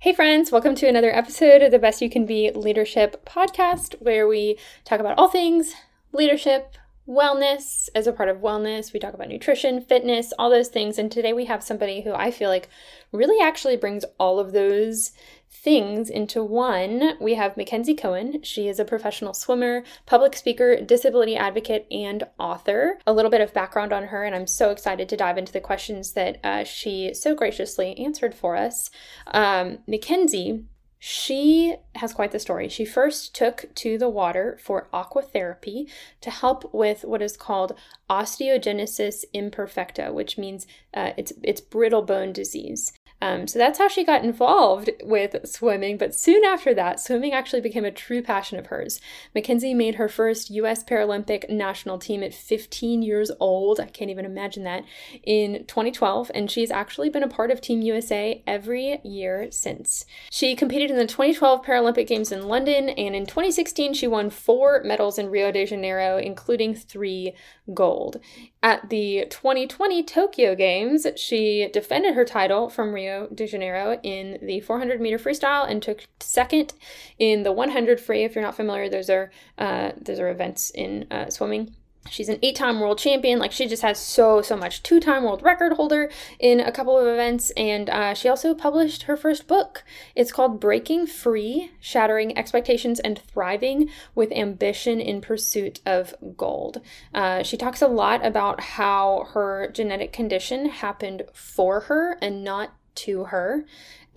Hey, friends, welcome to another episode of the Best You Can Be Leadership podcast, where we talk about all things leadership, wellness as a part of wellness. We talk about nutrition, fitness, all those things. And today we have somebody who I feel like really actually brings all of those things into one. We have McKenzie Coan. She is a professional swimmer, public speaker, disability advocate, and author. A little bit of background on her, and I'm so excited to dive into the questions that uh, she so graciously answered for us. Um, McKenzie she has quite the story. She first took to the water for aquatherapy to help with what is called osteogenesis imperfecta, which means uh, it's it's brittle bone disease. Um, so that's how she got involved with swimming. But soon after that, swimming actually became a true passion of hers. Mackenzie made her first U.S. Paralympic national team at 15 years old. I can't even imagine that in 2012, and she's actually been a part of Team USA every year since. She competed in the 2012 Paralympic Games in London, and in 2016, she won four medals in Rio de Janeiro, including three gold. At the 2020 Tokyo Games, she defended her title from Rio de Janeiro in the 400 meter freestyle and took second in the 100 free. If you're not familiar, those are uh, those are events in uh, swimming. She's an eight time world champion. Like, she just has so, so much. Two time world record holder in a couple of events. And uh, she also published her first book. It's called Breaking Free Shattering Expectations and Thriving with Ambition in Pursuit of Gold. Uh, she talks a lot about how her genetic condition happened for her and not to her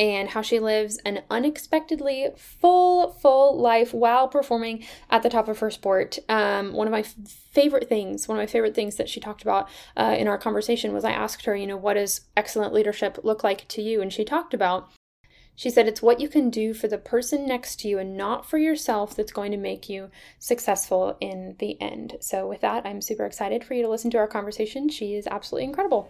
and how she lives an unexpectedly full, full life while performing at the top of her sport. Um, one of my f- favorite things, one of my favorite things that she talked about uh, in our conversation was I asked her, you know, what does excellent leadership look like to you? And she talked about she said it's what you can do for the person next to you and not for yourself that's going to make you successful in the end. So, with that, I'm super excited for you to listen to our conversation. She is absolutely incredible.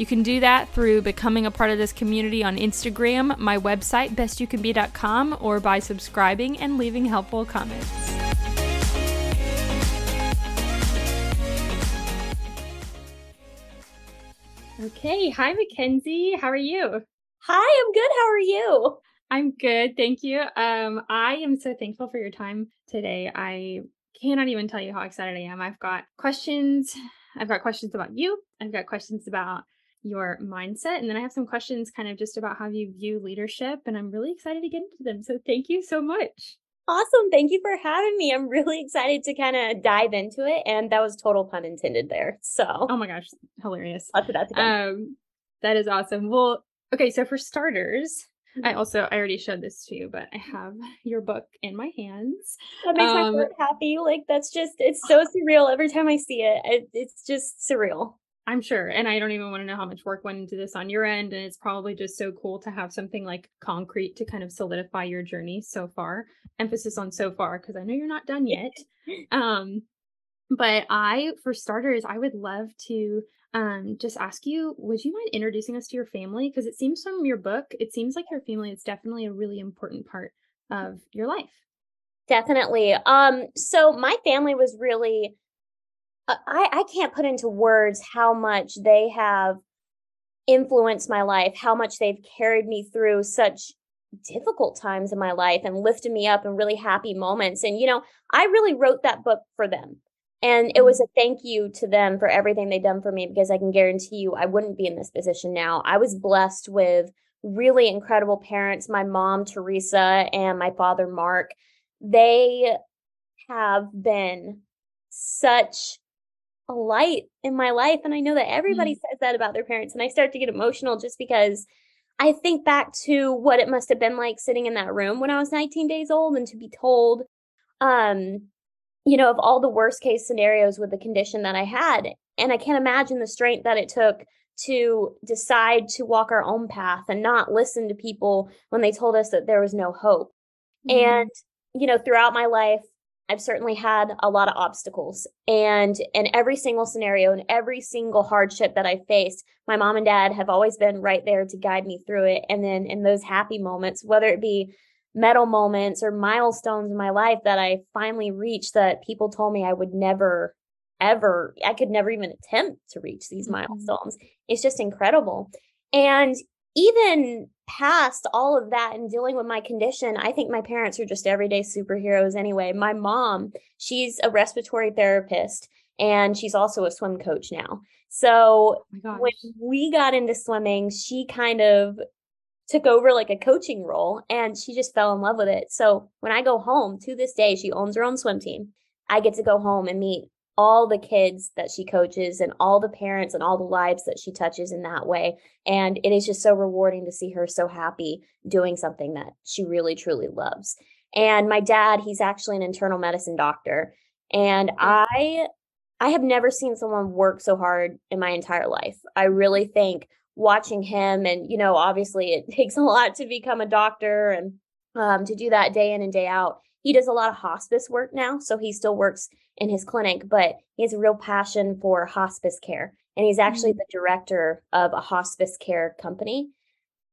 You can do that through becoming a part of this community on Instagram, my website, bestyoucanbe.com, or by subscribing and leaving helpful comments. Okay, hi McKenzie. How are you? Hi, I'm good. How are you? I'm good, thank you. Um, I am so thankful for your time today. I cannot even tell you how excited I am. I've got questions. I've got questions about you. I've got questions about your mindset. And then I have some questions kind of just about how you view leadership. And I'm really excited to get into them. So thank you so much. Awesome. Thank you for having me. I'm really excited to kind of dive into it. And that was total pun intended there. So, oh my gosh, hilarious. I'll put that Um, that is awesome. Well, okay. So, for starters, I mm-hmm. also I already showed this to you, but I have your book in my hands. That makes um, my heart happy. Like that's just it's so surreal every time I see it. it. It's just surreal. I'm sure. And I don't even want to know how much work went into this on your end. And it's probably just so cool to have something like concrete to kind of solidify your journey so far. Emphasis on so far, because I know you're not done yet. um, but I, for starters, I would love to um, just ask you would you mind introducing us to your family? Because it seems from your book, it seems like your family is definitely a really important part of your life. Definitely. Um, so my family was really I, I can't put into words how much they have influenced my life, how much they've carried me through such difficult times in my life and lifted me up in really happy moments. And, you know, I really wrote that book for them. And it was mm-hmm. a thank you to them for everything they've done for me because I can guarantee you I wouldn't be in this position now. I was blessed with really incredible parents, my mom, Teresa, and my father, Mark. They have been such a light in my life. And I know that everybody mm. says that about their parents. And I start to get emotional just because I think back to what it must have been like sitting in that room when I was 19 days old and to be told, um, you know, of all the worst case scenarios with the condition that I had. And I can't imagine the strength that it took to decide to walk our own path and not listen to people when they told us that there was no hope. Mm-hmm. And, you know, throughout my life, I've certainly had a lot of obstacles. And in every single scenario and every single hardship that I faced, my mom and dad have always been right there to guide me through it. And then in those happy moments, whether it be medal moments or milestones in my life that I finally reached that people told me I would never ever I could never even attempt to reach these mm-hmm. milestones. It's just incredible. And even past all of that and dealing with my condition, I think my parents are just everyday superheroes anyway. My mom, she's a respiratory therapist and she's also a swim coach now. So oh when we got into swimming, she kind of took over like a coaching role and she just fell in love with it. So when I go home to this day, she owns her own swim team. I get to go home and meet all the kids that she coaches and all the parents and all the lives that she touches in that way. And it is just so rewarding to see her so happy doing something that she really, truly loves. And my dad, he's actually an internal medicine doctor. And I I have never seen someone work so hard in my entire life. I really think watching him and you know obviously it takes a lot to become a doctor and um, to do that day in and day out he does a lot of hospice work now so he still works in his clinic but he has a real passion for hospice care and he's actually mm-hmm. the director of a hospice care company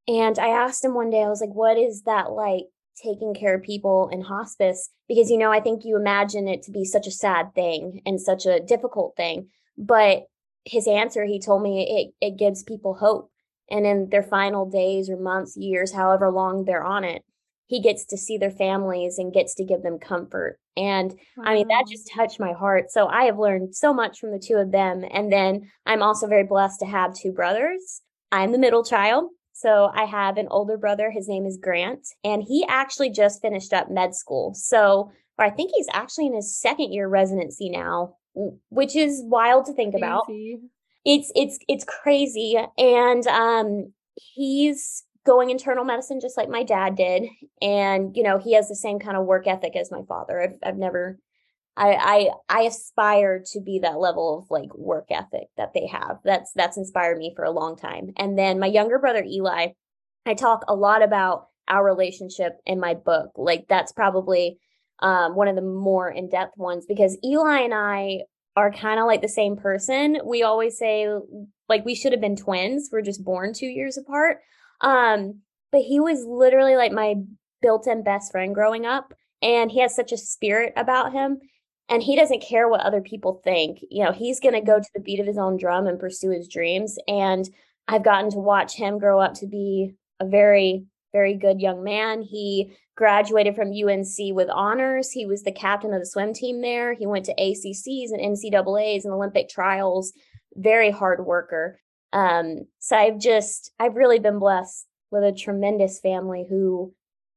and i asked him one day i was like what is that like taking care of people in hospice because you know i think you imagine it to be such a sad thing and such a difficult thing but his answer, he told me it, it gives people hope. And in their final days or months, years, however long they're on it, he gets to see their families and gets to give them comfort. And wow. I mean, that just touched my heart. So I have learned so much from the two of them. And then I'm also very blessed to have two brothers. I'm the middle child. So I have an older brother. His name is Grant, and he actually just finished up med school. So, or I think he's actually in his second year residency now which is wild to think crazy. about. It's it's it's crazy, and um, he's going internal medicine just like my dad did, and you know he has the same kind of work ethic as my father. I've I've never. I, I I aspire to be that level of like work ethic that they have. That's that's inspired me for a long time. And then my younger brother Eli, I talk a lot about our relationship in my book. Like that's probably um, one of the more in depth ones because Eli and I are kind of like the same person. We always say like we should have been twins. We're just born two years apart. Um, but he was literally like my built-in best friend growing up, and he has such a spirit about him. And he doesn't care what other people think. You know, he's going to go to the beat of his own drum and pursue his dreams. And I've gotten to watch him grow up to be a very very good young man. He graduated from UNC with honors. He was the captain of the swim team there. He went to ACCs and NCAAs and Olympic trials. Very hard worker. Um, so I've just, I've really been blessed with a tremendous family who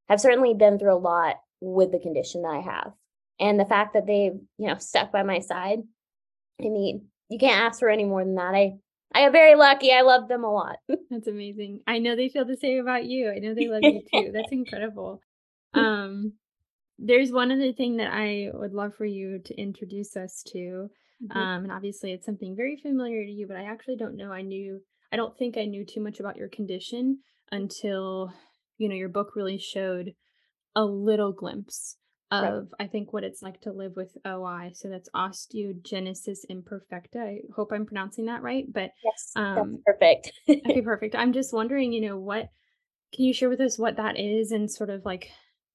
have certainly been through a lot with the condition that I have. And the fact that they've, you know, stuck by my side. I mean, you can't ask for any more than that. I I am very lucky. I love them a lot. That's amazing. I know they feel the same about you. I know they love you too. That's incredible. Um, there's one other thing that I would love for you to introduce us to. Mm-hmm. Um, and obviously it's something very familiar to you, but I actually don't know. I knew, I don't think I knew too much about your condition until, you know, your book really showed a little glimpse of right. I think what it's like to live with OI. So that's osteogenesis imperfecta. I hope I'm pronouncing that right. But yes, um, that's perfect. okay, perfect. I'm just wondering, you know, what can you share with us what that is and sort of like,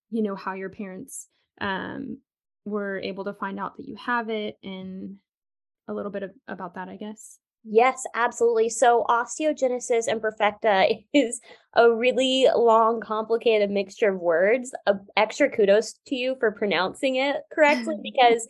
you know, how your parents um were able to find out that you have it and a little bit of, about that, I guess. Yes, absolutely. So osteogenesis imperfecta is a really long, complicated mixture of words. Uh, extra kudos to you for pronouncing it correctly because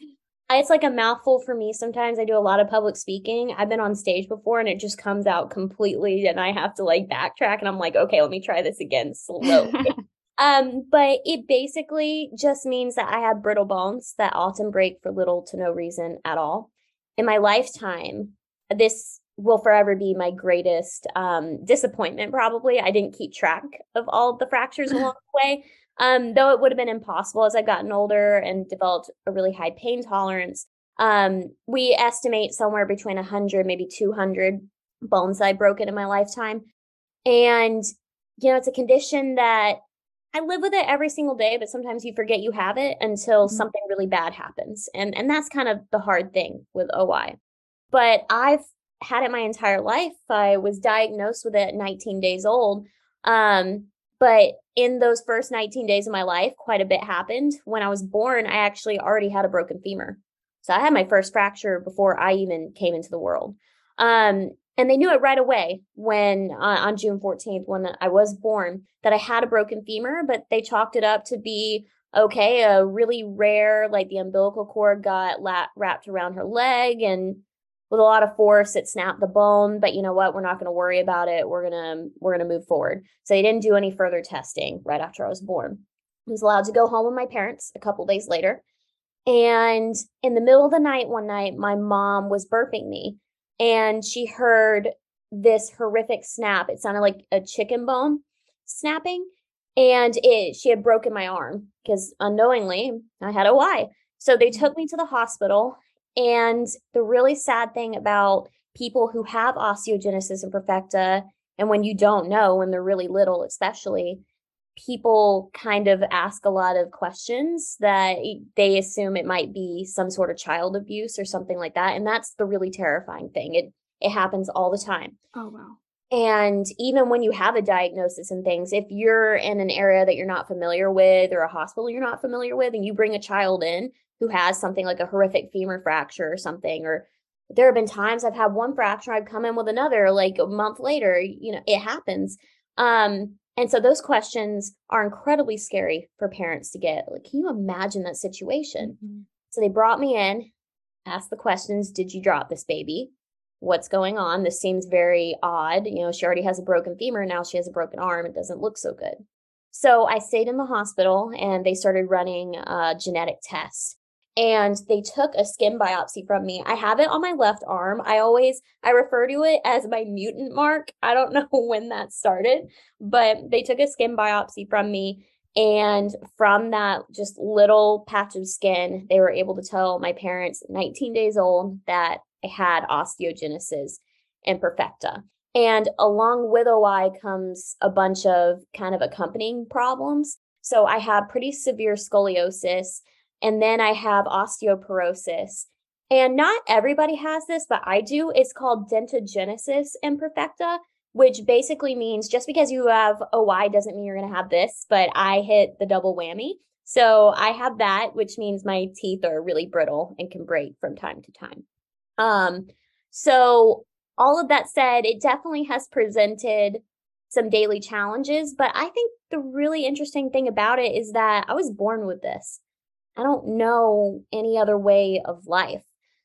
it's like a mouthful for me. Sometimes I do a lot of public speaking. I've been on stage before and it just comes out completely and I have to like backtrack and I'm like, okay, let me try this again slowly. um, but it basically just means that I have brittle bones that often break for little to no reason at all. In my lifetime, this will forever be my greatest um, disappointment probably i didn't keep track of all the fractures along the way um, though it would have been impossible as i've gotten older and developed a really high pain tolerance um, we estimate somewhere between 100 maybe 200 bones that I broken in my lifetime. And, you know, it's a condition that I live with it every single day, but sometimes you forget you have it until mm-hmm. something really bad happens. And and that's kind of the hard thing with OI. But I've had it my entire life. I was diagnosed with it at 19 days old. Um, but in those first 19 days of my life, quite a bit happened. When I was born, I actually already had a broken femur. So I had my first fracture before I even came into the world. Um, and they knew it right away when uh, on June 14th, when I was born, that I had a broken femur, but they chalked it up to be okay, a really rare, like the umbilical cord got la- wrapped around her leg and with a lot of force it snapped the bone but you know what? We're not going to worry about it. We're going to we're going to move forward. So they didn't do any further testing right after i was born. I was allowed to go home with my parents a couple days later. And in the middle of the night one night my mom was burping me and she heard this horrific snap it sounded like a chicken bone snapping and it she had broken my arm because unknowingly i had a Y. so they mm-hmm. took me to the hospital and the really sad thing about people who have osteogenesis imperfecta, and when you don't know, when they're really little, especially, people kind of ask a lot of questions that they assume it might be some sort of child abuse or something like that. And that's the really terrifying thing. It it happens all the time. Oh wow. And even when you have a diagnosis and things, if you're in an area that you're not familiar with or a hospital you're not familiar with, and you bring a child in who has something like a horrific femur fracture or something, or there have been times I've had one fracture, I've come in with another like a month later, you know, it happens. Um, and so those questions are incredibly scary for parents to get. Like, can you imagine that situation? Mm-hmm. So they brought me in, asked the questions Did you drop this baby? What's going on? This seems very odd. You know, she already has a broken femur. Now she has a broken arm. It doesn't look so good. So I stayed in the hospital and they started running a genetic tests and they took a skin biopsy from me. I have it on my left arm. I always I refer to it as my mutant mark. I don't know when that started, but they took a skin biopsy from me and from that just little patch of skin, they were able to tell my parents 19 days old that I had osteogenesis imperfecta. And along with OI comes a bunch of kind of accompanying problems. So I have pretty severe scoliosis. And then I have osteoporosis. And not everybody has this, but I do. It's called dentinogenesis imperfecta, which basically means just because you have OI doesn't mean you're going to have this, but I hit the double whammy. So I have that, which means my teeth are really brittle and can break from time to time. Um, so all of that said, it definitely has presented some daily challenges, but I think the really interesting thing about it is that I was born with this. I don't know any other way of life.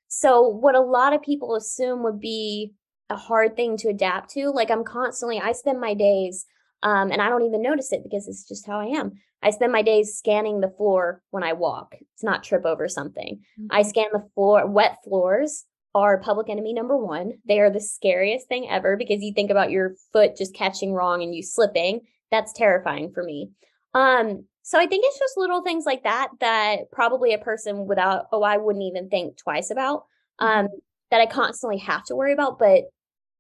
So, what a lot of people assume would be a hard thing to adapt to, like I'm constantly, I spend my days, um, and I don't even notice it because it's just how I am. I spend my days scanning the floor when I walk. It's not trip over something. Mm-hmm. I scan the floor, wet floors are public enemy number one. They are the scariest thing ever because you think about your foot just catching wrong and you slipping. That's terrifying for me. Um, so I think it's just little things like that that probably a person without oh I wouldn't even think twice about mm-hmm. um that I constantly have to worry about but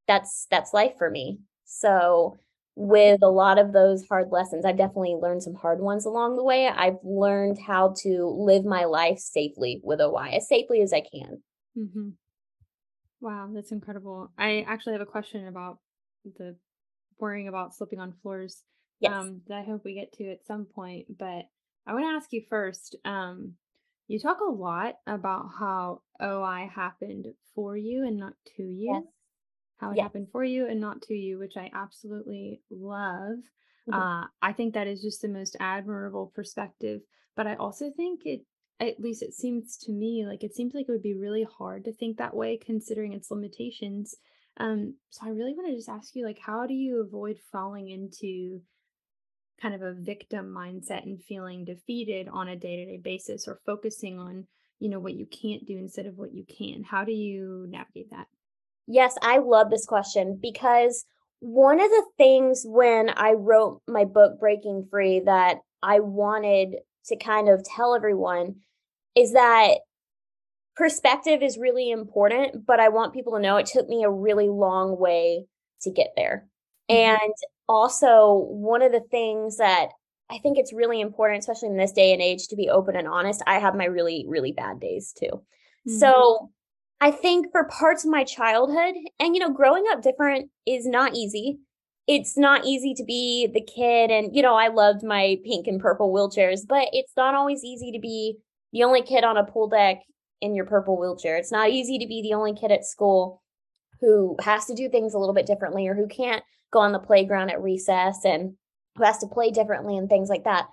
that's that's life for me. So with a lot of those hard lessons, I've definitely learned some hard ones along the way. I've learned how to live my life safely with OI as safely as I can. Mm-hmm. Wow, that's incredible. I actually have a question about the worrying about slipping on floors yes. um, that I hope we get to at some point. But I want to ask you first. Um, you talk a lot about how OI happened for you and not to you. Yes. How it yes. happened for you and not to you, which I absolutely love. Mm-hmm. Uh, I think that is just the most admirable perspective. But I also think it, at least it seems to me, like it seems like it would be really hard to think that way considering its limitations. Um, so I really want to just ask you, like, how do you avoid falling into kind of a victim mindset and feeling defeated on a day-to-day basis or focusing on you know what you can't do instead of what you can how do you navigate that yes i love this question because one of the things when i wrote my book breaking free that i wanted to kind of tell everyone is that perspective is really important, but I want people to know it took me a really long way to get there. Mm-hmm. And also, one of the things that I think it's really important, especially in this day and age, to be open and honest. I have my really, really bad days too. Mm-hmm. So I think for parts of my childhood, and you know, growing up different is not easy. It's not easy to be the kid, and you know, I loved my pink and purple wheelchairs, but it's not always easy to be the only kid on a pool deck in your purple wheelchair. It's not easy to be the only kid at school who has to do things a little bit differently or who can't go on the playground at recess and who has to play differently and things like that.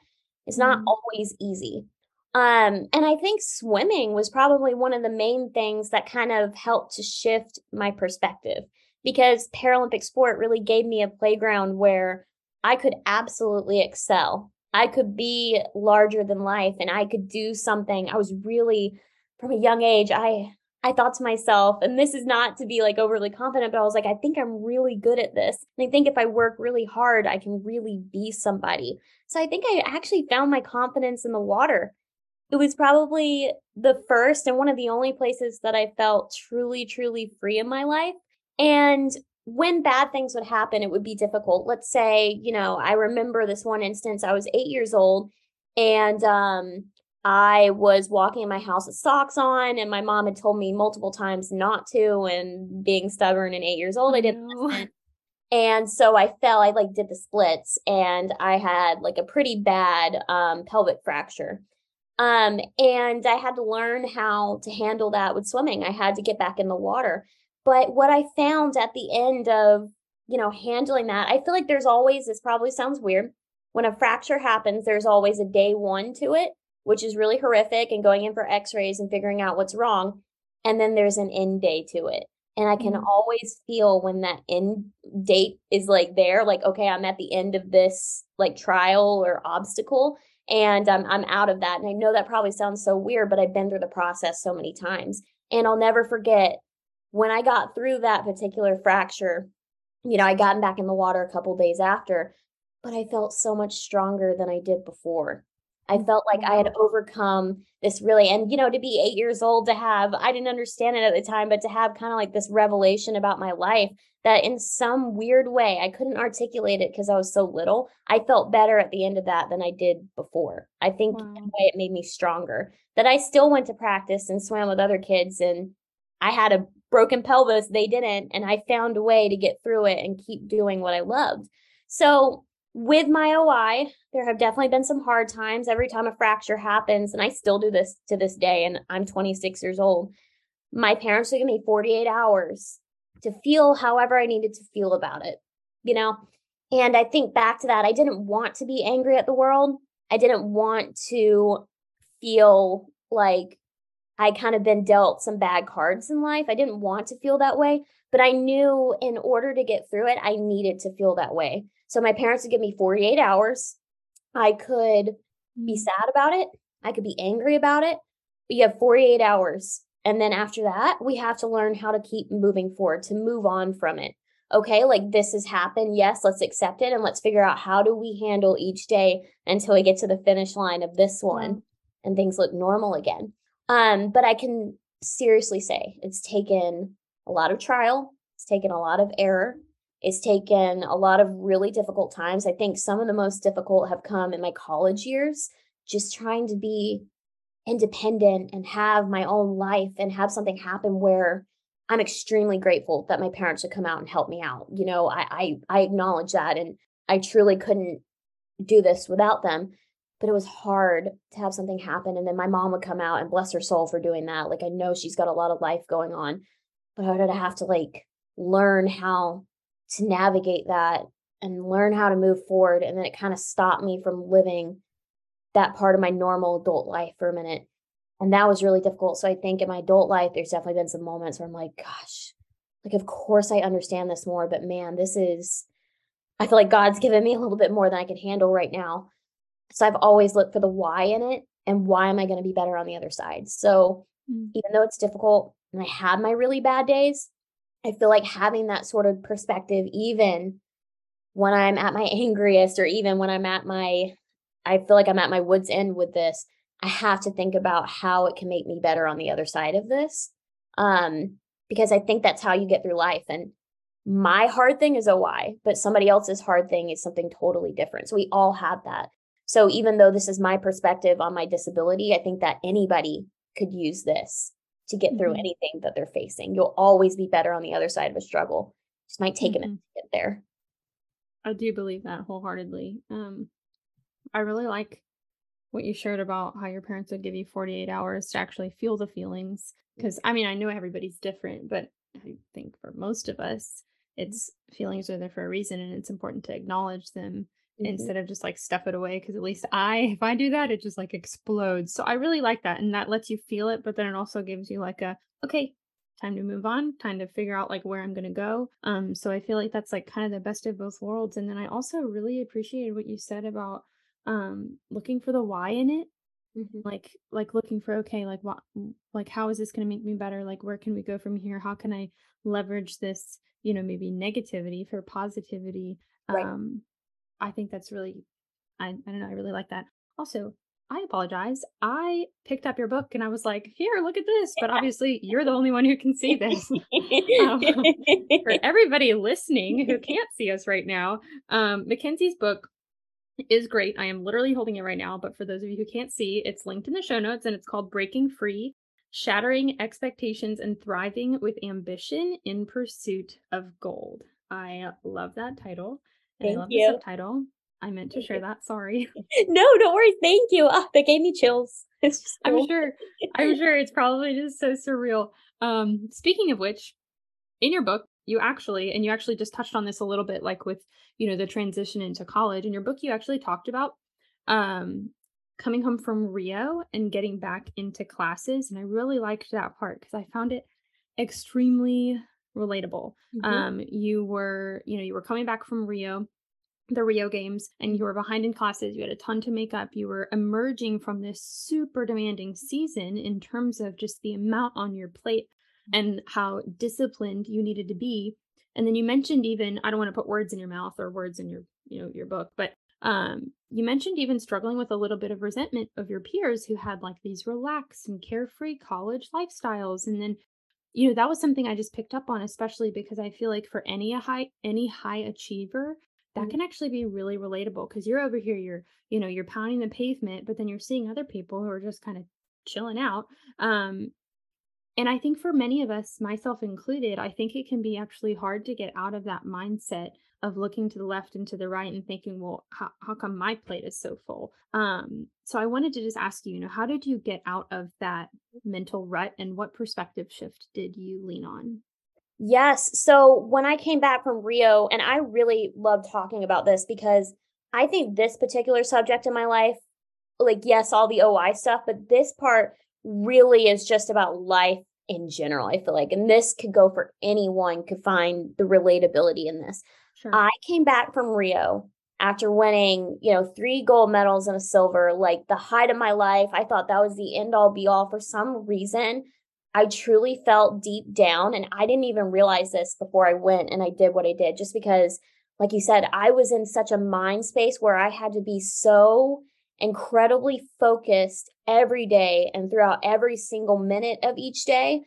It's not mm-hmm. always easy. Um, and I think swimming was probably one of the main things that kind of helped to shift my perspective because Paralympic sport really gave me a playground where I could absolutely excel. I could be larger than life and I could do something. I was really from a young age, I I thought to myself, and this is not to be like overly confident, but I was like, I think I'm really good at this. And I think if I work really hard, I can really be somebody. So I think I actually found my confidence in the water. It was probably the first and one of the only places that I felt truly, truly free in my life. And when bad things would happen, it would be difficult. Let's say, you know, I remember this one instance, I was eight years old and um I was walking in my house with socks on, and my mom had told me multiple times not to. And being stubborn and eight years old, I didn't listen. And so I fell. I like did the splits, and I had like a pretty bad um, pelvic fracture. Um, and I had to learn how to handle that with swimming. I had to get back in the water. But what I found at the end of you know handling that, I feel like there's always. This probably sounds weird. When a fracture happens, there's always a day one to it which is really horrific, and going in for x rays and figuring out what's wrong. And then there's an end day to it. And I can mm-hmm. always feel when that end date is like there, like, okay, I'm at the end of this like trial or obstacle and um, I'm out of that. And I know that probably sounds so weird, but I've been through the process so many times. And I'll never forget when I got through that particular fracture, you know, I gotten back in the water a couple days after, but I felt so much stronger than I did before. I felt like I had mm-hmm. overcome this really, and you know, to be eight years old, to have, I didn't understand it at the time, but to have kind of like this revelation about my life that in some weird way, I couldn't articulate it because I was so little. I felt better at the end of that than I did before. I think wow. way it made me stronger. That I still went to practice and swam with other kids, and I had a broken pelvis, they didn't, and I found a way to get through it and keep doing what I loved. So with my OI, there have definitely been some hard times every time a fracture happens, and I still do this to this day, and I'm 26 years old. My parents would give me 48 hours to feel however I needed to feel about it, you know? And I think back to that, I didn't want to be angry at the world. I didn't want to feel like I kind of been dealt some bad cards in life. I didn't want to feel that way, but I knew in order to get through it, I needed to feel that way. So my parents would give me 48 hours. I could be mm. sad about it. I could be angry about it. But you have 48 hours. And then after that, we have to learn how to keep moving forward, to move on from it. Okay, like this has happened. Yes, let's accept it and let's figure out how do we handle each day until we get to the finish line of this one and things look normal again. Um, but I can seriously say it's taken a lot of trial, it's taken a lot of error, it's taken a lot of really difficult times. I think some of the most difficult have come in my college years, just trying to be independent and have my own life and have something happen where I'm extremely grateful that my parents would come out and help me out. You know, I I, I acknowledge that and I truly couldn't do this without them. But it was hard to have something happen. And then my mom would come out and bless her soul for doing that. Like I know she's got a lot of life going on, but I would have to like learn how to navigate that and learn how to move forward. And then it kind of stopped me from living that part of my normal adult life for a minute. And that was really difficult. So I think in my adult life, there's definitely been some moments where I'm like, gosh, like, of course I understand this more, but man, this is, I feel like God's given me a little bit more than I can handle right now. So I've always looked for the why in it and why am I going to be better on the other side. So mm. even though it's difficult and I had my really bad days, I feel like having that sort of perspective, even when I'm at my angriest or even when I'm at my, I feel like I'm at my wood's end with this, I have to think about how it can make me better on the other side of this. Um, because I think that's how you get through life. And my hard thing is OI, but somebody else's hard thing is something totally different. So we all have that. So even though this is my perspective on my disability, I think that anybody could use this to get through mm-hmm. anything that they're facing. You'll always be better on the other side of a struggle. It just might take mm-hmm. a minute to get there. I do believe that wholeheartedly. Um, I really like what you shared about how your parents would give you 48 hours to actually feel the feelings. Because I mean, I know everybody's different, but I think for most of us, it's feelings are there for a reason and it's important to acknowledge them mm-hmm. instead of just like stuff it away. Because at least I, if I do that, it just like explodes. So I really like that. And that lets you feel it, but then it also gives you like a, okay, time to move on, time to figure out like where I'm going to go. Um so I feel like that's like kind of the best of both worlds and then I also really appreciated what you said about um looking for the why in it. Mm-hmm. Like like looking for okay, like what like how is this going to make me better? Like where can we go from here? How can I leverage this, you know, maybe negativity for positivity? Right. Um I think that's really I I don't know, I really like that. Also, I apologize. I picked up your book and I was like, here, look at this. But obviously, you're the only one who can see this. um, for everybody listening who can't see us right now, um, McKenzie's book is great. I am literally holding it right now. But for those of you who can't see, it's linked in the show notes and it's called Breaking Free Shattering Expectations and Thriving with Ambition in Pursuit of Gold. I love that title. And Thank I love you. the subtitle. I meant to share that. Sorry. no, don't worry. Thank you. Oh, that gave me chills. Cool. I'm sure. I'm sure it's probably just so surreal. Um, speaking of which, in your book, you actually, and you actually just touched on this a little bit, like with you know the transition into college. In your book, you actually talked about um, coming home from Rio and getting back into classes, and I really liked that part because I found it extremely relatable. Mm-hmm. Um, you were, you know, you were coming back from Rio the Rio Games and you were behind in classes, you had a ton to make up, you were emerging from this super demanding season in terms of just the amount on your plate and how disciplined you needed to be. And then you mentioned even I don't want to put words in your mouth or words in your, you know, your book, but um you mentioned even struggling with a little bit of resentment of your peers who had like these relaxed and carefree college lifestyles and then you know that was something i just picked up on especially because i feel like for any high any high achiever that mm. can actually be really relatable because you're over here you're you know you're pounding the pavement but then you're seeing other people who are just kind of chilling out um and i think for many of us myself included i think it can be actually hard to get out of that mindset of looking to the left and to the right and thinking well how, how come my plate is so full um so i wanted to just ask you you know how did you get out of that mental rut and what perspective shift did you lean on Yes. So when I came back from Rio, and I really love talking about this because I think this particular subject in my life, like, yes, all the OI stuff, but this part really is just about life in general, I feel like. And this could go for anyone, could find the relatability in this. Sure. I came back from Rio after winning, you know, three gold medals and a silver, like the height of my life. I thought that was the end all be all for some reason. I truly felt deep down, and I didn't even realize this before I went and I did what I did, just because, like you said, I was in such a mind space where I had to be so incredibly focused every day and throughout every single minute of each day.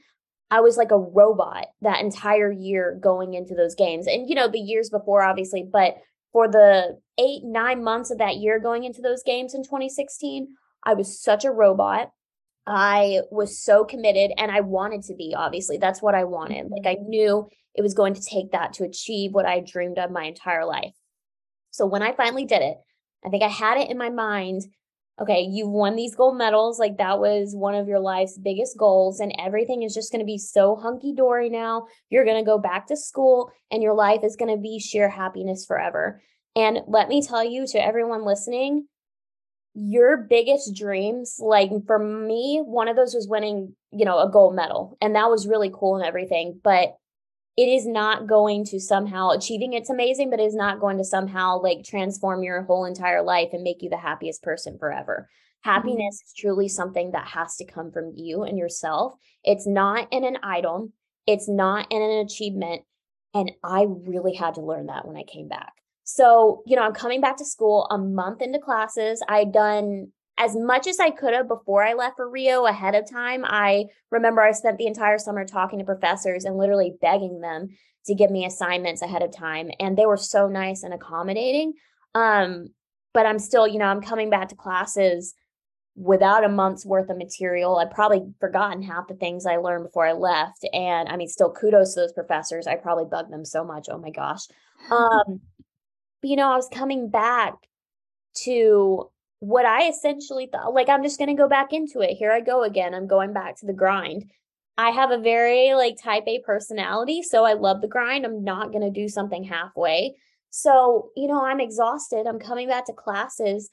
I was like a robot that entire year going into those games. And, you know, the years before, obviously, but for the eight, nine months of that year going into those games in 2016, I was such a robot. I was so committed and I wanted to be, obviously. That's what I wanted. Like I mm-hmm. knew it was going to take that to achieve what I dreamed of my entire life. So when I finally did it, I think I had it in my mind okay, you've won these gold medals. Like that was one of your life's biggest goals, and everything is just going to be so hunky dory now. You're going to go back to school, and your life is going to be sheer happiness forever. And let me tell you to everyone listening, your biggest dreams like for me one of those was winning you know a gold medal and that was really cool and everything but it is not going to somehow achieving it's amazing but it is not going to somehow like transform your whole entire life and make you the happiest person forever. Happiness mm-hmm. is truly something that has to come from you and yourself. It's not in an idol. It's not in an achievement. And i really had to learn that when i came back. So, you know, I'm coming back to school a month into classes. I'd done as much as I could have before I left for Rio ahead of time. I remember I spent the entire summer talking to professors and literally begging them to give me assignments ahead of time. And they were so nice and accommodating. Um, but I'm still, you know, I'm coming back to classes without a month's worth of material. I'd probably forgotten half the things I learned before I left. And I mean, still kudos to those professors. I probably bugged them so much. Oh my gosh. Um, but, you know, I was coming back to what I essentially thought, like, I'm just going to go back into it. Here I go again. I'm going back to the grind. I have a very like type A personality, so I love the grind. I'm not going to do something halfway. So, you know, I'm exhausted. I'm coming back to classes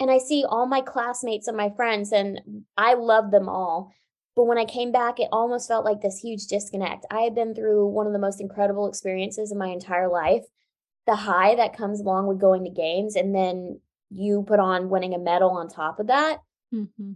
and I see all my classmates and my friends, and I love them all. But when I came back, it almost felt like this huge disconnect. I had been through one of the most incredible experiences in my entire life. The high that comes along with going to games, and then you put on winning a medal on top of that. Mm-hmm.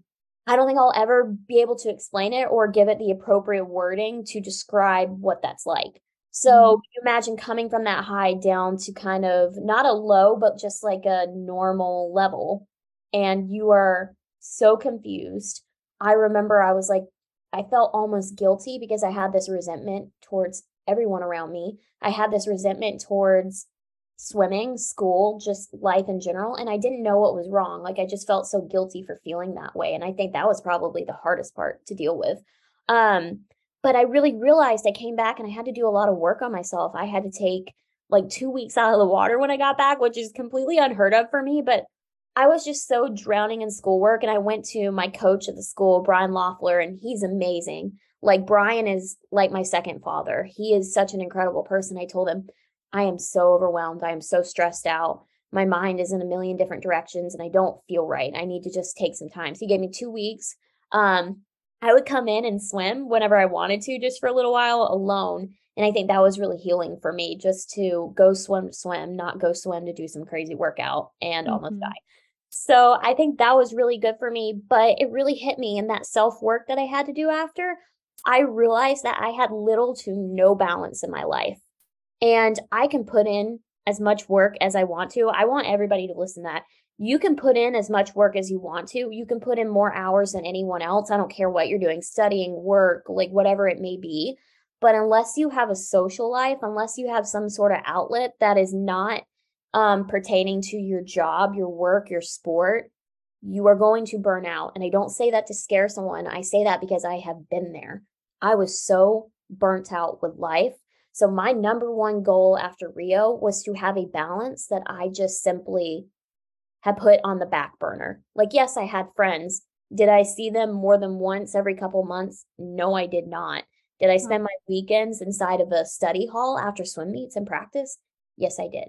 I don't think I'll ever be able to explain it or give it the appropriate wording to describe what that's like. So mm-hmm. you imagine coming from that high down to kind of not a low, but just like a normal level. And you are so confused. I remember I was like, I felt almost guilty because I had this resentment towards everyone around me. I had this resentment towards swimming, school, just life in general. And I didn't know what was wrong. Like I just felt so guilty for feeling that way. And I think that was probably the hardest part to deal with. Um, but I really realized I came back and I had to do a lot of work on myself. I had to take like two weeks out of the water when I got back, which is completely unheard of for me. But I was just so drowning in schoolwork. And I went to my coach at the school, Brian Loeffler, and he's amazing. Like Brian is like my second father. He is such an incredible person. I told him, I am so overwhelmed. I am so stressed out. My mind is in a million different directions and I don't feel right. I need to just take some time. So he gave me two weeks. Um, I would come in and swim whenever I wanted to, just for a little while alone. And I think that was really healing for me just to go swim to swim, not go swim to do some crazy workout and mm-hmm. almost die. So I think that was really good for me, but it really hit me in that self work that I had to do after. I realized that I had little to no balance in my life and I can put in as much work as I want to. I want everybody to listen to that. You can put in as much work as you want to. You can put in more hours than anyone else. I don't care what you're doing, studying, work, like whatever it may be. But unless you have a social life, unless you have some sort of outlet that is not um, pertaining to your job, your work, your sport, you are going to burn out. And I don't say that to scare someone. I say that because I have been there. I was so burnt out with life so my number one goal after Rio was to have a balance that I just simply had put on the back burner. Like, yes, I had friends. Did I see them more than once every couple months? No, I did not. Did I spend my weekends inside of a study hall after swim meets and practice? Yes, I did.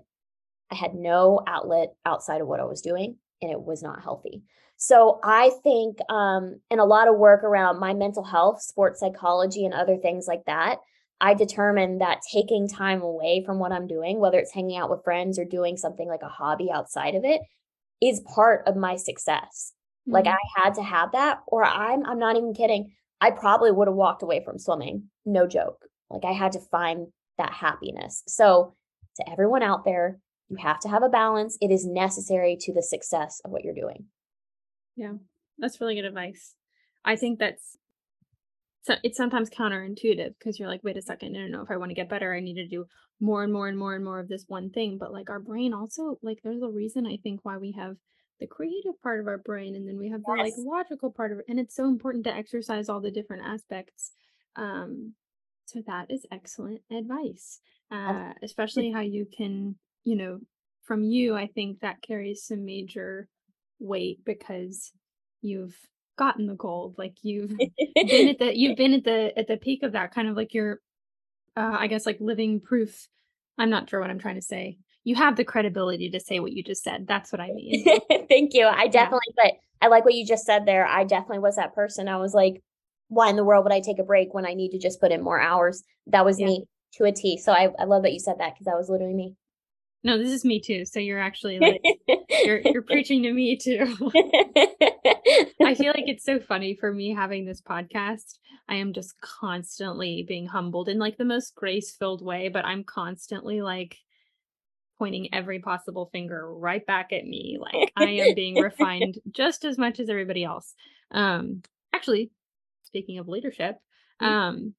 I had no outlet outside of what I was doing, and it was not healthy. So I think, um, and a lot of work around my mental health, sports psychology, and other things like that I determined that taking time away from what I'm doing, whether it's hanging out with friends or doing something like a hobby outside of it, is part of my success. Mm-hmm. Like I had to have that, or I'm I'm not even kidding. I probably would have walked away from swimming. No joke. Like I had to find that happiness. So to everyone out there, you have to have a balance. It is necessary to the success of what you're doing. Yeah. That's really good advice. I think that's so it's sometimes counterintuitive because you're like, wait a second, I don't know if I want to get better, I need to do more and more and more and more of this one thing. But like our brain also, like there's a reason I think why we have the creative part of our brain and then we have the like logical part of it. And it's so important to exercise all the different aspects. Um, so that is excellent advice. Uh, especially how you can, you know, from you, I think that carries some major weight because you've gotten the gold like you've been at the you've been at the at the peak of that kind of like your uh i guess like living proof i'm not sure what i'm trying to say you have the credibility to say what you just said that's what i mean thank you i definitely yeah. but i like what you just said there i definitely was that person i was like why in the world would i take a break when i need to just put in more hours that was yeah. me to a t so I, I love that you said that because that was literally me no, this is me too. So you're actually like you're you're preaching to me too. I feel like it's so funny for me having this podcast. I am just constantly being humbled in like the most grace-filled way, but I'm constantly like pointing every possible finger right back at me. Like I am being refined just as much as everybody else. Um, actually, speaking of leadership, mm-hmm. um,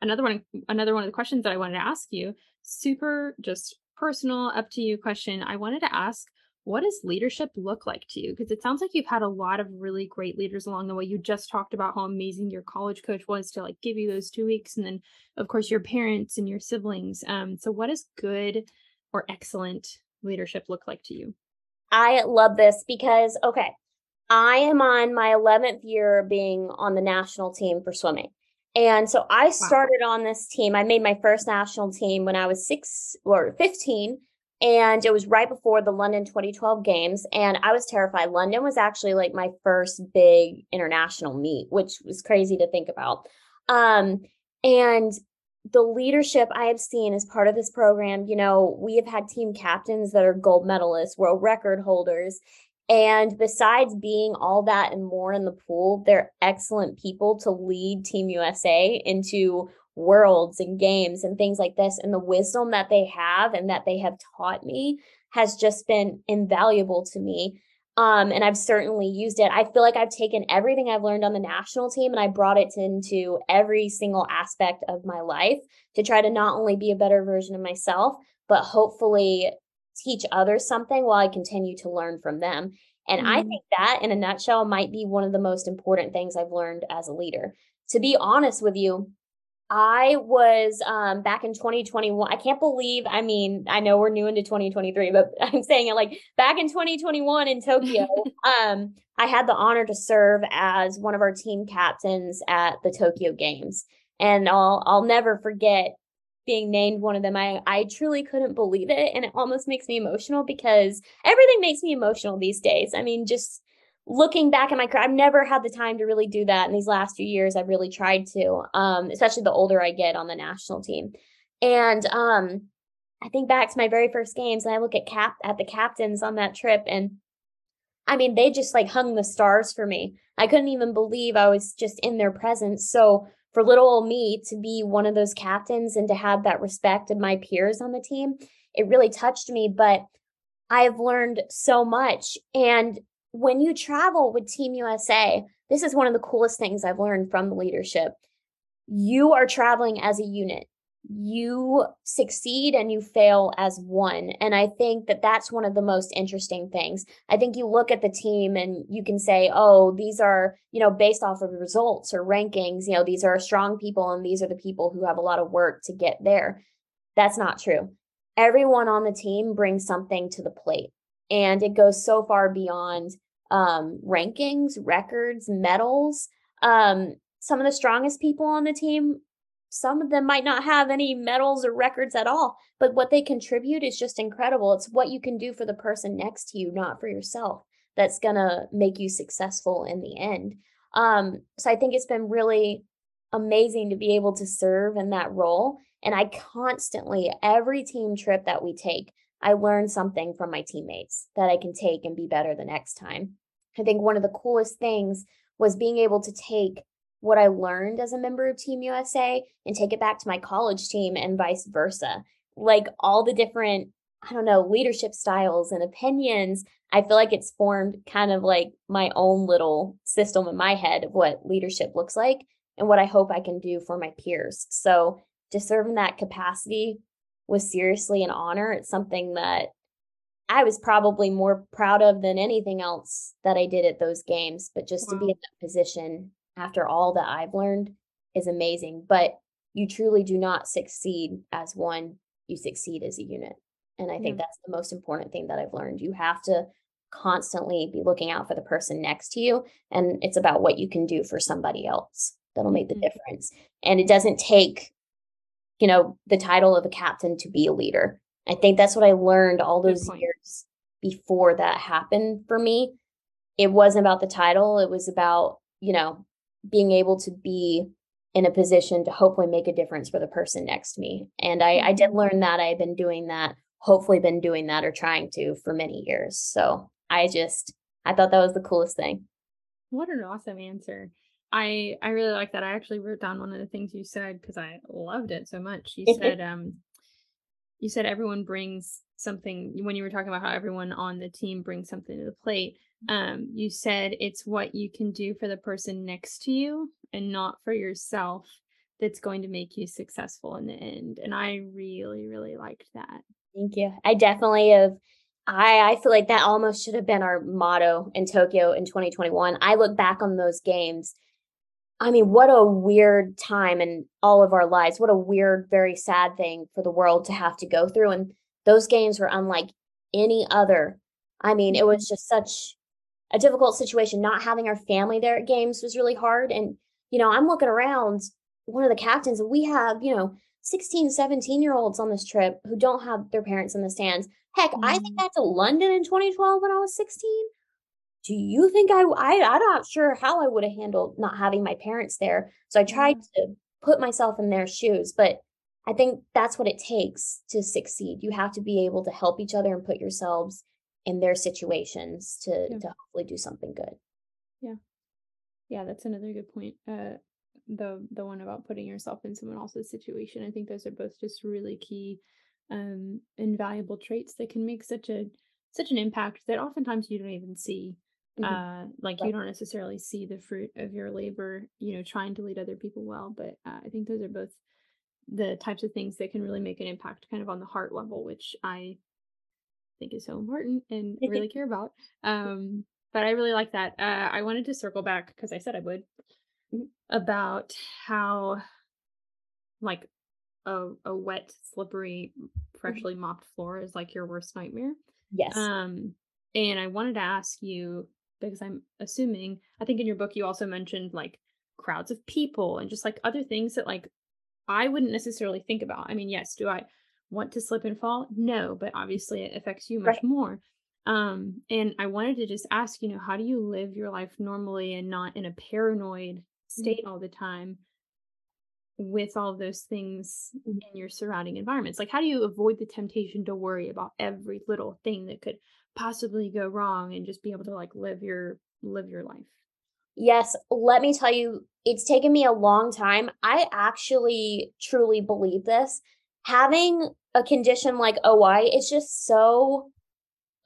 another one, another one of the questions that I wanted to ask you, super just personal, up to you question. I wanted to ask, what does leadership look like to you? Because it sounds like you've had a lot of really great leaders along the way. You just talked about how amazing your college coach was to like give you those two weeks, and then of course your parents and your siblings. Um, so what does good or excellent leadership look like to you? I love this because okay, I am on my 11th year being on the national team for swimming. And so I started wow. on this team. I made my first national team when I was 6 or 15 and it was right before the London 2012 games and I was terrified. London was actually like my first big international meet, which was crazy to think about. Um and the leadership I have seen as part of this program, you know, we have had team captains that are gold medalists, world record holders. And besides being all that and more in the pool, they're excellent people to lead Team USA into worlds and games and things like this. And the wisdom that they have and that they have taught me has just been invaluable to me. Um, and I've certainly used it. I feel like I've taken everything I've learned on the national team and I brought it into every single aspect of my life to try to not only be a better version of myself, but hopefully teach others something while I continue to learn from them. And mm-hmm. I think that, in a nutshell, might be one of the most important things I've learned as a leader. To be honest with you, I was um, back in 2021. I can't believe, I mean, I know we're new into 2023, but I'm saying it like back in 2021 in Tokyo, um, I had the honor to serve as one of our team captains at the Tokyo Games. And I'll I'll never forget being named one of them. I I truly couldn't believe it. And it almost makes me emotional because everything makes me emotional these days. I mean, just looking back at my career, I've never had the time to really do that. In these last few years, I've really tried to, um, especially the older I get on the national team. And um, I think back to my very first games, and I look at cap at the captains on that trip, and I mean, they just like hung the stars for me. I couldn't even believe I was just in their presence. So for little old me to be one of those captains and to have that respect of my peers on the team, it really touched me. But I have learned so much. And when you travel with Team USA, this is one of the coolest things I've learned from the leadership. You are traveling as a unit. You succeed and you fail as one. And I think that that's one of the most interesting things. I think you look at the team and you can say, oh, these are, you know, based off of results or rankings, you know, these are strong people and these are the people who have a lot of work to get there. That's not true. Everyone on the team brings something to the plate and it goes so far beyond um, rankings, records, medals. Um, some of the strongest people on the team, some of them might not have any medals or records at all, but what they contribute is just incredible. It's what you can do for the person next to you, not for yourself, that's going to make you successful in the end. Um, so I think it's been really amazing to be able to serve in that role. And I constantly, every team trip that we take, I learn something from my teammates that I can take and be better the next time. I think one of the coolest things was being able to take what I learned as a member of Team USA and take it back to my college team and vice versa. Like all the different, I don't know, leadership styles and opinions. I feel like it's formed kind of like my own little system in my head of what leadership looks like and what I hope I can do for my peers. So to serve in that capacity was seriously an honor. It's something that I was probably more proud of than anything else that I did at those games. But just wow. to be in that position after all that I've learned is amazing. But you truly do not succeed as one, you succeed as a unit. And I think yeah. that's the most important thing that I've learned. You have to constantly be looking out for the person next to you. And it's about what you can do for somebody else that'll make the mm-hmm. difference. And it doesn't take you know, the title of a captain to be a leader. I think that's what I learned all those years before that happened for me. It wasn't about the title, it was about, you know, being able to be in a position to hopefully make a difference for the person next to me. And I, I did learn that. I've been doing that, hopefully been doing that or trying to for many years. So I just I thought that was the coolest thing. What an awesome answer. I I really like that. I actually wrote down one of the things you said because I loved it so much. You said um you said everyone brings something when you were talking about how everyone on the team brings something to the plate. Um, you said it's what you can do for the person next to you and not for yourself that's going to make you successful in the end. And I really, really liked that. Thank you. I definitely have. I I feel like that almost should have been our motto in Tokyo in 2021. I look back on those games. I mean, what a weird time in all of our lives. What a weird, very sad thing for the world to have to go through. And those games were unlike any other. I mean, it was just such a difficult situation. Not having our family there at games was really hard. And, you know, I'm looking around, one of the captains, and we have, you know, 16, 17 year olds on this trip who don't have their parents in the stands. Heck, mm-hmm. I think back to London in 2012 when I was 16. Do you think I, I, I'm not sure how I would have handled not having my parents there. So I tried mm-hmm. to put myself in their shoes, but I think that's what it takes to succeed. You have to be able to help each other and put yourselves in their situations to, yeah. to hopefully do something good. Yeah. Yeah, that's another good point. Uh, the the one about putting yourself in someone else's situation. I think those are both just really key um invaluable traits that can make such a such an impact that oftentimes you don't even see. Mm-hmm. Uh like right. you don't necessarily see the fruit of your labor, you know, trying to lead other people well, but uh, I think those are both the types of things that can really make an impact kind of on the heart level, which I think is so important and really care about. Um but I really like that. Uh, I wanted to circle back because I said I would about how like a, a wet, slippery, mm-hmm. freshly mopped floor is like your worst nightmare. Yes. Um, and I wanted to ask you because I'm assuming I think in your book you also mentioned like crowds of people and just like other things that like I wouldn't necessarily think about. I mean, yes, do I want to slip and fall? No, but obviously it affects you much right. more. Um, and I wanted to just ask, you know, how do you live your life normally and not in a paranoid state all the time with all those things mm-hmm. in your surrounding environments like how do you avoid the temptation to worry about every little thing that could possibly go wrong and just be able to like live your live your life yes let me tell you it's taken me a long time i actually truly believe this having a condition like oi it's just so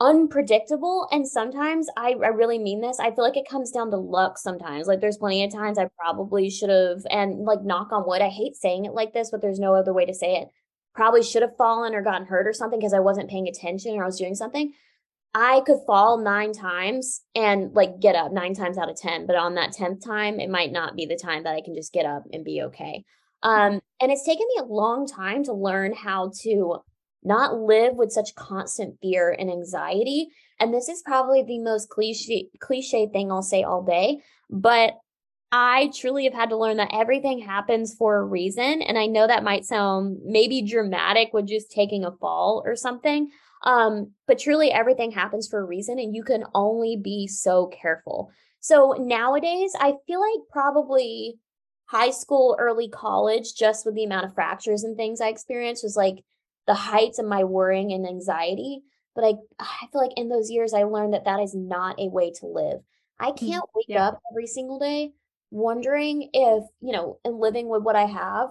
unpredictable. And sometimes I, I really mean this i feel like it comes down to luck sometimes. Like there's plenty of times i probably should have and like knock on wood i hate saying it like this but there's no other way to say it probably should have fallen or gotten hurt or something because i wasn't paying attention or i was doing something. I could fall nine times and like get up nine times out of ten but on that 10th time it might not be the time that i can just get up and be okay um and it's taken me a long time to learn how to not live with such constant fear and anxiety. And this is probably the most cliche cliche thing I'll say all day, but I truly have had to learn that everything happens for a reason. And I know that might sound maybe dramatic with just taking a fall or something. Um, but truly everything happens for a reason and you can only be so careful. So nowadays, I feel like probably high school, early college, just with the amount of fractures and things I experienced, was like the heights of my worrying and anxiety. But I, I feel like in those years, I learned that that is not a way to live. I mm, can't wake yeah. up every single day wondering if, you know, and living with what I have,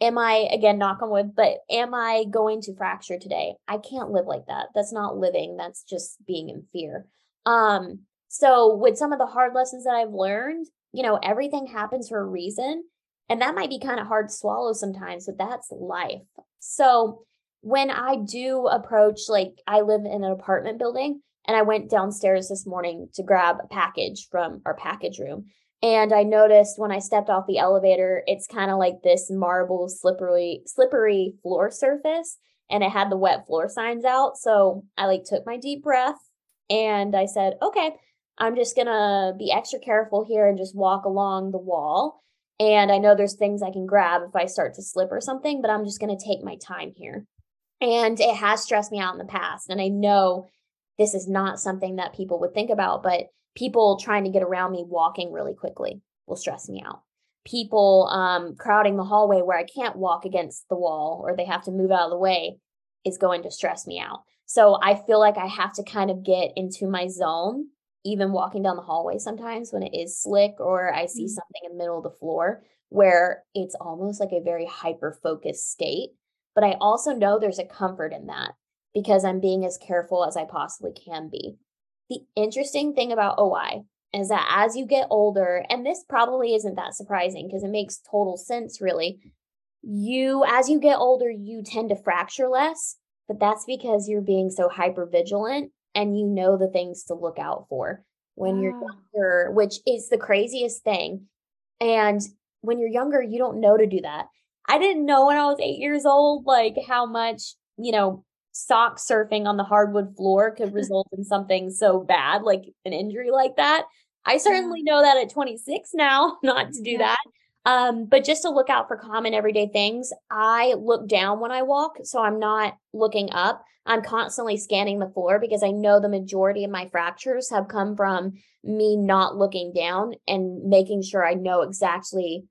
am I, again, knock on wood, but am I going to fracture today? I can't live like that. That's not living. That's just being in fear. Um, so with some of the hard lessons that I've learned, you know, everything happens for a reason. And that might be kind of hard to swallow sometimes, but that's life. So when I do approach, like I live in an apartment building and I went downstairs this morning to grab a package from our package room. And I noticed when I stepped off the elevator, it's kind of like this marble, slippery, slippery floor surface, and it had the wet floor signs out. So I like took my deep breath and I said, okay, I'm just gonna be extra careful here and just walk along the wall. And I know there's things I can grab if I start to slip or something, but I'm just gonna take my time here. And it has stressed me out in the past. And I know this is not something that people would think about, but people trying to get around me walking really quickly will stress me out. People um, crowding the hallway where I can't walk against the wall or they have to move out of the way is going to stress me out. So I feel like I have to kind of get into my zone, even walking down the hallway sometimes when it is slick or I see mm-hmm. something in the middle of the floor where it's almost like a very hyper focused state but I also know there's a comfort in that because I'm being as careful as I possibly can be. The interesting thing about OI is that as you get older, and this probably isn't that surprising because it makes total sense, really. You, as you get older, you tend to fracture less, but that's because you're being so hyper vigilant and you know the things to look out for when wow. you're younger, which is the craziest thing. And when you're younger, you don't know to do that. I didn't know when I was eight years old, like how much, you know, sock surfing on the hardwood floor could result in something so bad, like an injury like that. I certainly know that at 26 now, not to do yeah. that. Um, but just to look out for common everyday things, I look down when I walk, so I'm not looking up. I'm constantly scanning the floor because I know the majority of my fractures have come from me not looking down and making sure I know exactly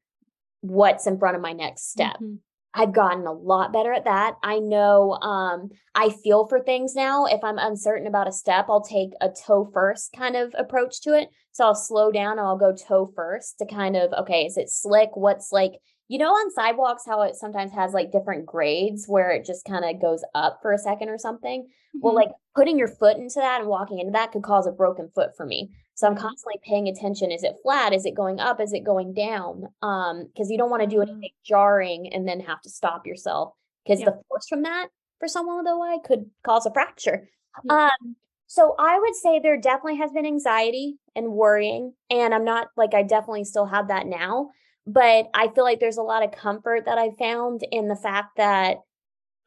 what's in front of my next step. Mm-hmm. I've gotten a lot better at that. I know um, I feel for things now. If I'm uncertain about a step, I'll take a toe first kind of approach to it. So I'll slow down and I'll go toe first to kind of, okay, is it slick? What's like, you know, on sidewalks, how it sometimes has like different grades where it just kind of goes up for a second or something. Mm-hmm. Well, like putting your foot into that and walking into that could cause a broken foot for me. So I'm constantly paying attention. Is it flat? Is it going up? Is it going down? Um, because you don't want to do mm. anything jarring and then have to stop yourself because yeah. the force from that for someone with OI could cause a fracture. Um, so I would say there definitely has been anxiety and worrying, and I'm not like I definitely still have that now, but I feel like there's a lot of comfort that I found in the fact that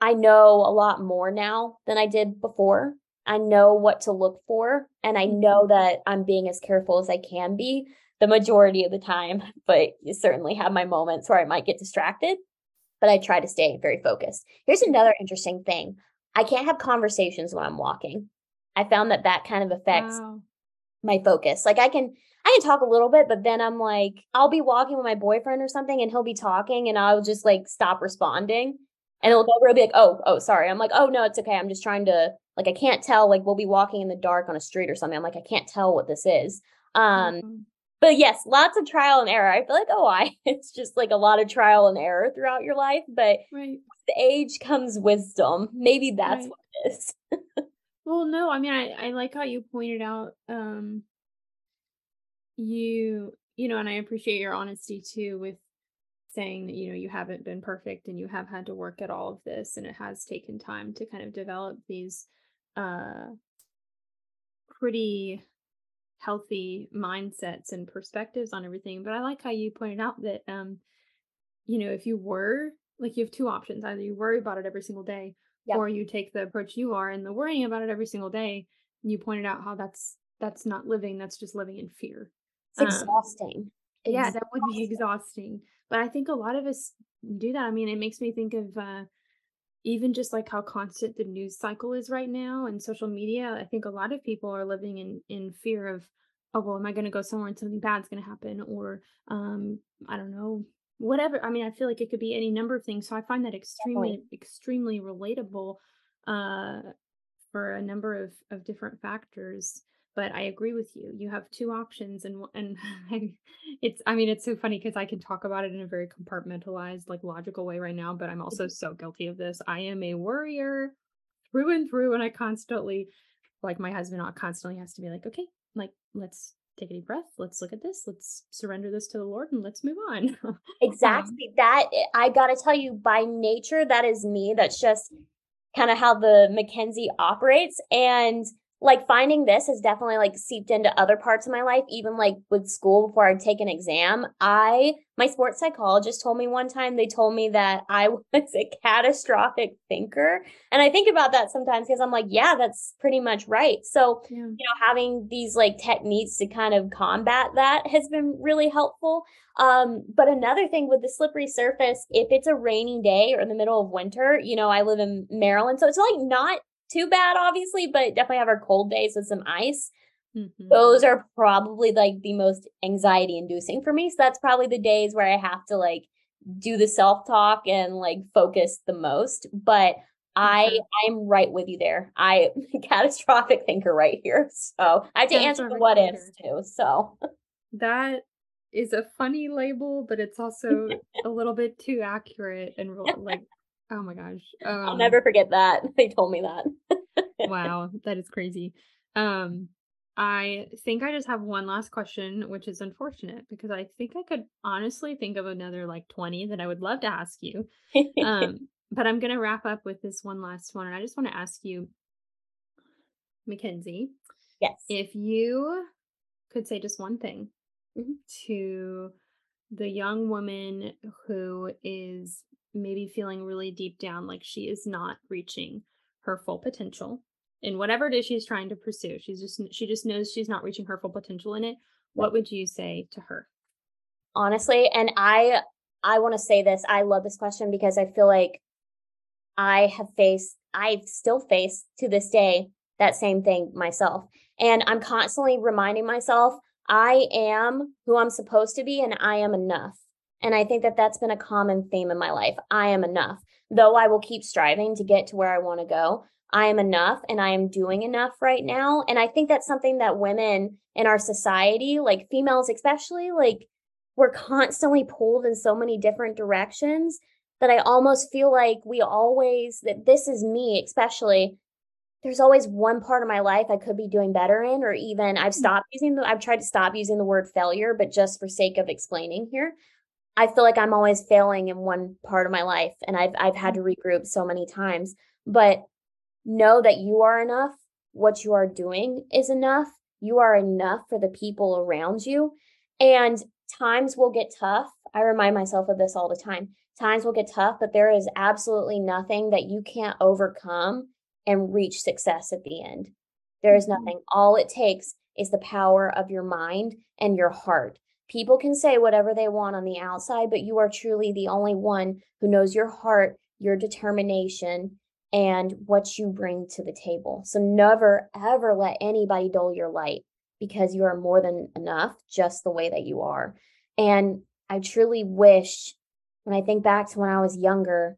I know a lot more now than I did before. I know what to look for and I know mm-hmm. that I'm being as careful as I can be the majority of the time, but you certainly have my moments where I might get distracted, but I try to stay very focused. Here's another interesting thing. I can't have conversations when I'm walking. I found that that kind of affects wow. my focus. Like I can I can talk a little bit, but then I'm like I'll be walking with my boyfriend or something and he'll be talking and I'll just like stop responding and it'll go be like, "Oh, oh, sorry." I'm like, "Oh, no, it's okay. I'm just trying to like I can't tell like we'll be walking in the dark on a street or something. I'm like I can't tell what this is. Um mm-hmm. but yes, lots of trial and error. I feel like oh I it's just like a lot of trial and error throughout your life, but right. with age comes wisdom. Maybe that's right. what it is. well, no, I mean I I like how you pointed out um you you know and I appreciate your honesty too with saying that you know you haven't been perfect and you have had to work at all of this and it has taken time to kind of develop these uh pretty healthy mindsets and perspectives on everything. But i like how you pointed out that um you know if you were like you have two options either you worry about it every single day yep. or you take the approach you are and the worrying about it every single day you pointed out how that's that's not living that's just living in fear. It's um, exhausting. yeah that would be exhausting. But i think a lot of us do that. I mean it makes me think of uh even just like how constant the news cycle is right now and social media i think a lot of people are living in in fear of oh well am i going to go somewhere and something bad's going to happen? or um i don't know whatever i mean i feel like it could be any number of things so i find that extremely oh. extremely relatable uh for a number of of different factors but I agree with you. You have two options, and and it's I mean it's so funny because I can talk about it in a very compartmentalized, like logical way right now, but I'm also mm-hmm. so guilty of this. I am a worrier through and through, and I constantly, like my husband, constantly has to be like, okay, like let's take a deep breath. Let's look at this. Let's surrender this to the Lord and let's move on. Um exactly. That eh, I got to tell you, by nature, that is me. That's just kind of how the mckenzie operates. And like finding this has definitely like seeped into other parts of my life even like with school before i'd take an exam. I my sports psychologist told me one time they told me that i was a catastrophic thinker. And i think about that sometimes because i'm like yeah that's pretty much right. So yeah. you know having these like techniques to kind of combat that has been really helpful. Um but another thing with the slippery surface if it's a rainy day or in the middle of winter you know i live in maryland so it's like not too bad, obviously, but definitely have our cold days with some ice. Mm-hmm. Those are probably like the most anxiety inducing for me. So that's probably the days where I have to like do the self talk and like focus the most. But I I'm right with you there. I catastrophic thinker right here. So I have to answer the what ifs too. So that is a funny label, but it's also a little bit too accurate and like Oh my gosh. Um, I'll never forget that. They told me that. wow, that is crazy. Um, I think I just have one last question, which is unfortunate because I think I could honestly think of another like 20 that I would love to ask you. um, but I'm going to wrap up with this one last one. And I just want to ask you, McKenzie. Yes. If you could say just one thing mm-hmm. to the young woman who is maybe feeling really deep down like she is not reaching her full potential in whatever it is she's trying to pursue. She's just she just knows she's not reaching her full potential in it. What would you say to her? Honestly, and I I want to say this. I love this question because I feel like I have faced I still face to this day that same thing myself. And I'm constantly reminding myself I am who I'm supposed to be and I am enough. And I think that that's been a common theme in my life. I am enough. Though I will keep striving to get to where I want to go, I am enough and I am doing enough right now. And I think that's something that women in our society, like females especially, like we're constantly pulled in so many different directions that I almost feel like we always, that this is me, especially. There's always one part of my life I could be doing better in, or even I've mm. stopped using the, I've tried to stop using the word failure, but just for sake of explaining here, I feel like I'm always failing in one part of my life and I've I've had to regroup so many times. But know that you are enough. What you are doing is enough. You are enough for the people around you. And times will get tough. I remind myself of this all the time. Times will get tough, but there is absolutely nothing that you can't overcome and reach success at the end. There is mm-hmm. nothing. All it takes is the power of your mind and your heart. People can say whatever they want on the outside, but you are truly the only one who knows your heart, your determination, and what you bring to the table. So never, ever let anybody dull your light because you are more than enough just the way that you are. And I truly wish, when I think back to when I was younger,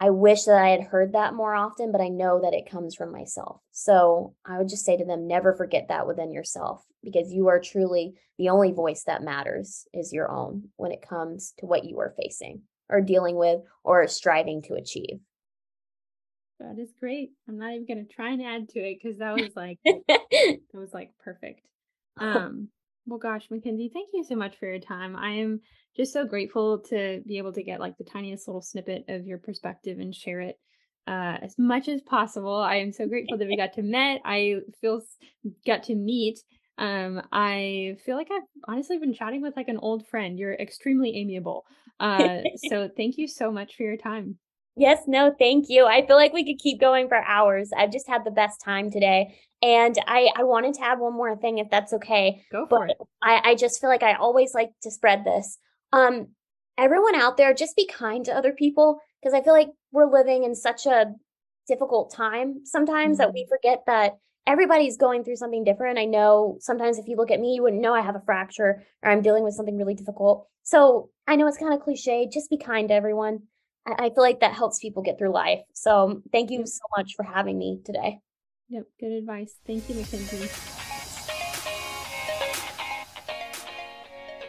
I wish that I had heard that more often, but I know that it comes from myself. So I would just say to them, never forget that within yourself because you are truly the only voice that matters is your own when it comes to what you are facing or dealing with or striving to achieve. That is great. I'm not even gonna try and add to it because that was like that was like perfect. Um well gosh, McKenzie, thank you so much for your time. I am just so grateful to be able to get like the tiniest little snippet of your perspective and share it uh, as much as possible. I am so grateful that we got to met. I feel got to meet. Um, I feel like I've honestly been chatting with like an old friend. You're extremely amiable. Uh, so thank you so much for your time. Yes, no, thank you. I feel like we could keep going for hours. I've just had the best time today. And I, I wanted to add one more thing, if that's okay. Go for but it. I, I just feel like I always like to spread this. Um, everyone out there, just be kind to other people because I feel like we're living in such a difficult time sometimes mm-hmm. that we mm-hmm. forget that everybody's going through something different. I know sometimes if you look at me, you wouldn't know I have a fracture or I'm dealing with something really difficult. So I know it's kind of cliche. Just be kind to everyone. I feel like that helps people get through life. So thank you so much for having me today. Yep, good advice. Thank you, McKenzie.